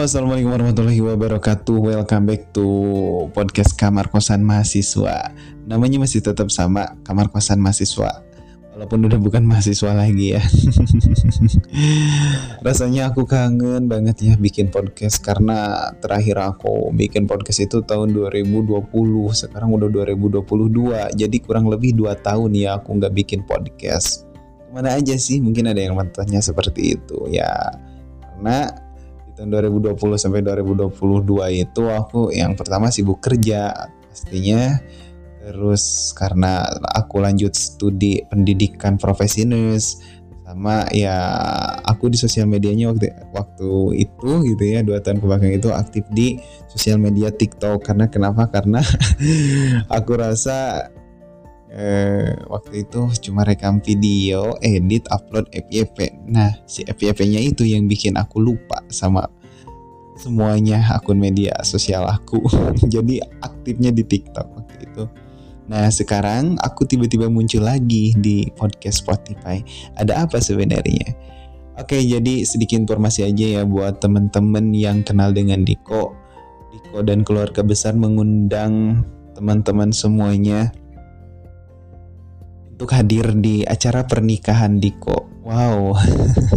Assalamualaikum warahmatullahi wabarakatuh. Welcome back to podcast Kamar Kosan Mahasiswa. Namanya masih tetap sama, Kamar Kosan Mahasiswa. Walaupun udah bukan mahasiswa lagi ya. Rasanya aku kangen banget ya bikin podcast karena terakhir aku bikin podcast itu tahun 2020. Sekarang udah 2022. Jadi kurang lebih 2 tahun ya aku nggak bikin podcast. Ke mana aja sih? Mungkin ada yang bertanya seperti itu ya. Karena tahun 2020 sampai 2022 itu aku yang pertama sibuk kerja pastinya. Terus karena aku lanjut studi pendidikan profesi nurse sama ya aku di sosial medianya waktu waktu itu gitu ya dua tahun ke belakang itu aktif di sosial media TikTok. Karena kenapa? Karena aku rasa eh, waktu itu cuma rekam video, edit, upload FYP. Nah, si FYP-nya itu yang bikin aku lupa sama semuanya akun media sosial aku. Jadi aktifnya di TikTok waktu itu. Nah, sekarang aku tiba-tiba muncul lagi di podcast Spotify. Ada apa sebenarnya? Oke, jadi sedikit informasi aja ya buat teman-teman yang kenal dengan Diko. Diko dan keluarga besar mengundang teman-teman semuanya untuk hadir di acara pernikahan Diko. Wow,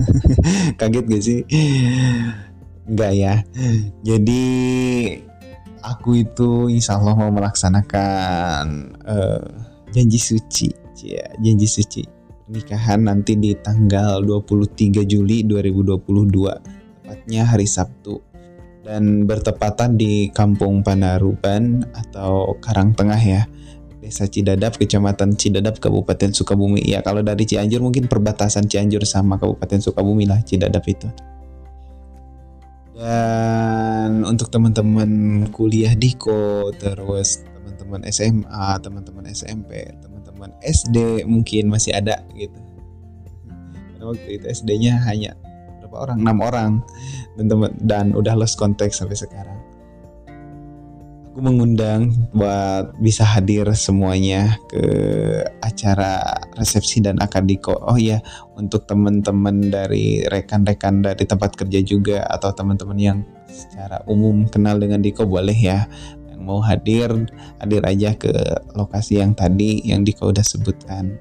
kaget gak sih? Enggak ya. Jadi aku itu insya Allah mau melaksanakan uh, janji suci, ya, janji suci pernikahan nanti di tanggal 23 Juli 2022, tepatnya hari Sabtu dan bertepatan di Kampung Panaruban atau Karangtengah ya Desa Cidadap, Kecamatan Cidadap, Kabupaten Sukabumi. Ya, kalau dari Cianjur mungkin perbatasan Cianjur sama Kabupaten Sukabumi lah Cidadap itu. Dan untuk teman-teman kuliah di Ko, terus teman-teman SMA, teman-teman SMP, teman-teman SD mungkin masih ada gitu. Karena waktu itu SD-nya hanya berapa orang? 6 orang dan teman dan udah lost contact sampai sekarang aku mengundang buat bisa hadir semuanya ke acara resepsi dan akad diko. Oh iya, untuk teman-teman dari rekan-rekan dari tempat kerja juga atau teman-teman yang secara umum kenal dengan Diko boleh ya. Yang mau hadir, hadir aja ke lokasi yang tadi yang Diko udah sebutkan.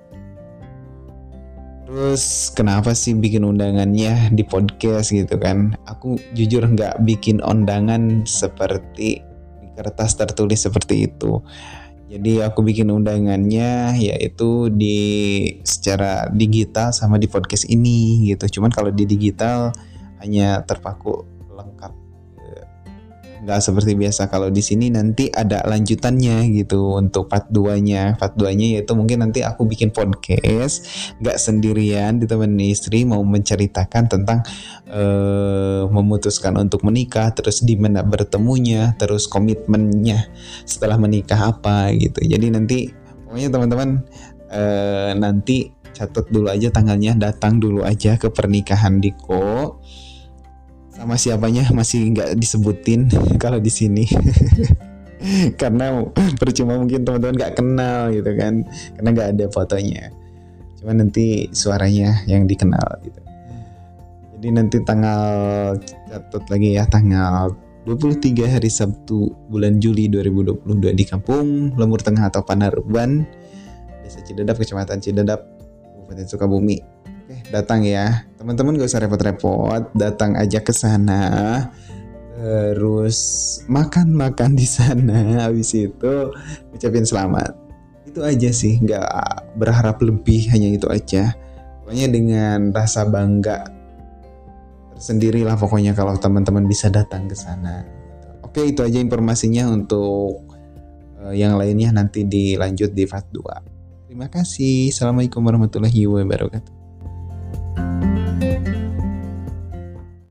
Terus kenapa sih bikin undangannya di podcast gitu kan? Aku jujur nggak bikin undangan seperti kertas tertulis seperti itu. Jadi aku bikin undangannya yaitu di secara digital sama di podcast ini gitu. Cuman kalau di digital hanya terpaku lengkap nggak seperti biasa. Kalau di sini nanti ada lanjutannya gitu untuk part 2 nya part 2 nya yaitu mungkin nanti aku bikin podcast nggak sendirian ditemani istri mau menceritakan tentang uh, memutuskan untuk menikah terus di mana bertemunya terus komitmennya setelah menikah apa gitu. Jadi nanti pokoknya teman-teman uh, nanti catat dulu aja tanggalnya datang dulu aja ke pernikahan Diko sama siapanya masih nggak disebutin kalau di sini. Karena percuma mungkin teman-teman nggak kenal gitu kan. Karena nggak ada fotonya. Cuma nanti suaranya yang dikenal gitu. Jadi nanti tanggal catat lagi ya tanggal 23 hari Sabtu bulan Juli 2022 di kampung Lemur Tengah atau Panaruban Desa Cidadap Kecamatan Cidadap Kabupaten Sukabumi Oke, datang ya. Teman-teman gak usah repot-repot, datang aja ke sana. Terus makan-makan di sana. Habis itu ucapin selamat. Itu aja sih, nggak berharap lebih, hanya itu aja. Pokoknya dengan rasa bangga tersendiri lah pokoknya kalau teman-teman bisa datang ke sana. Oke, itu aja informasinya untuk eh, yang lainnya nanti dilanjut di part 2. Terima kasih. Assalamualaikum warahmatullahi wabarakatuh. Thank you.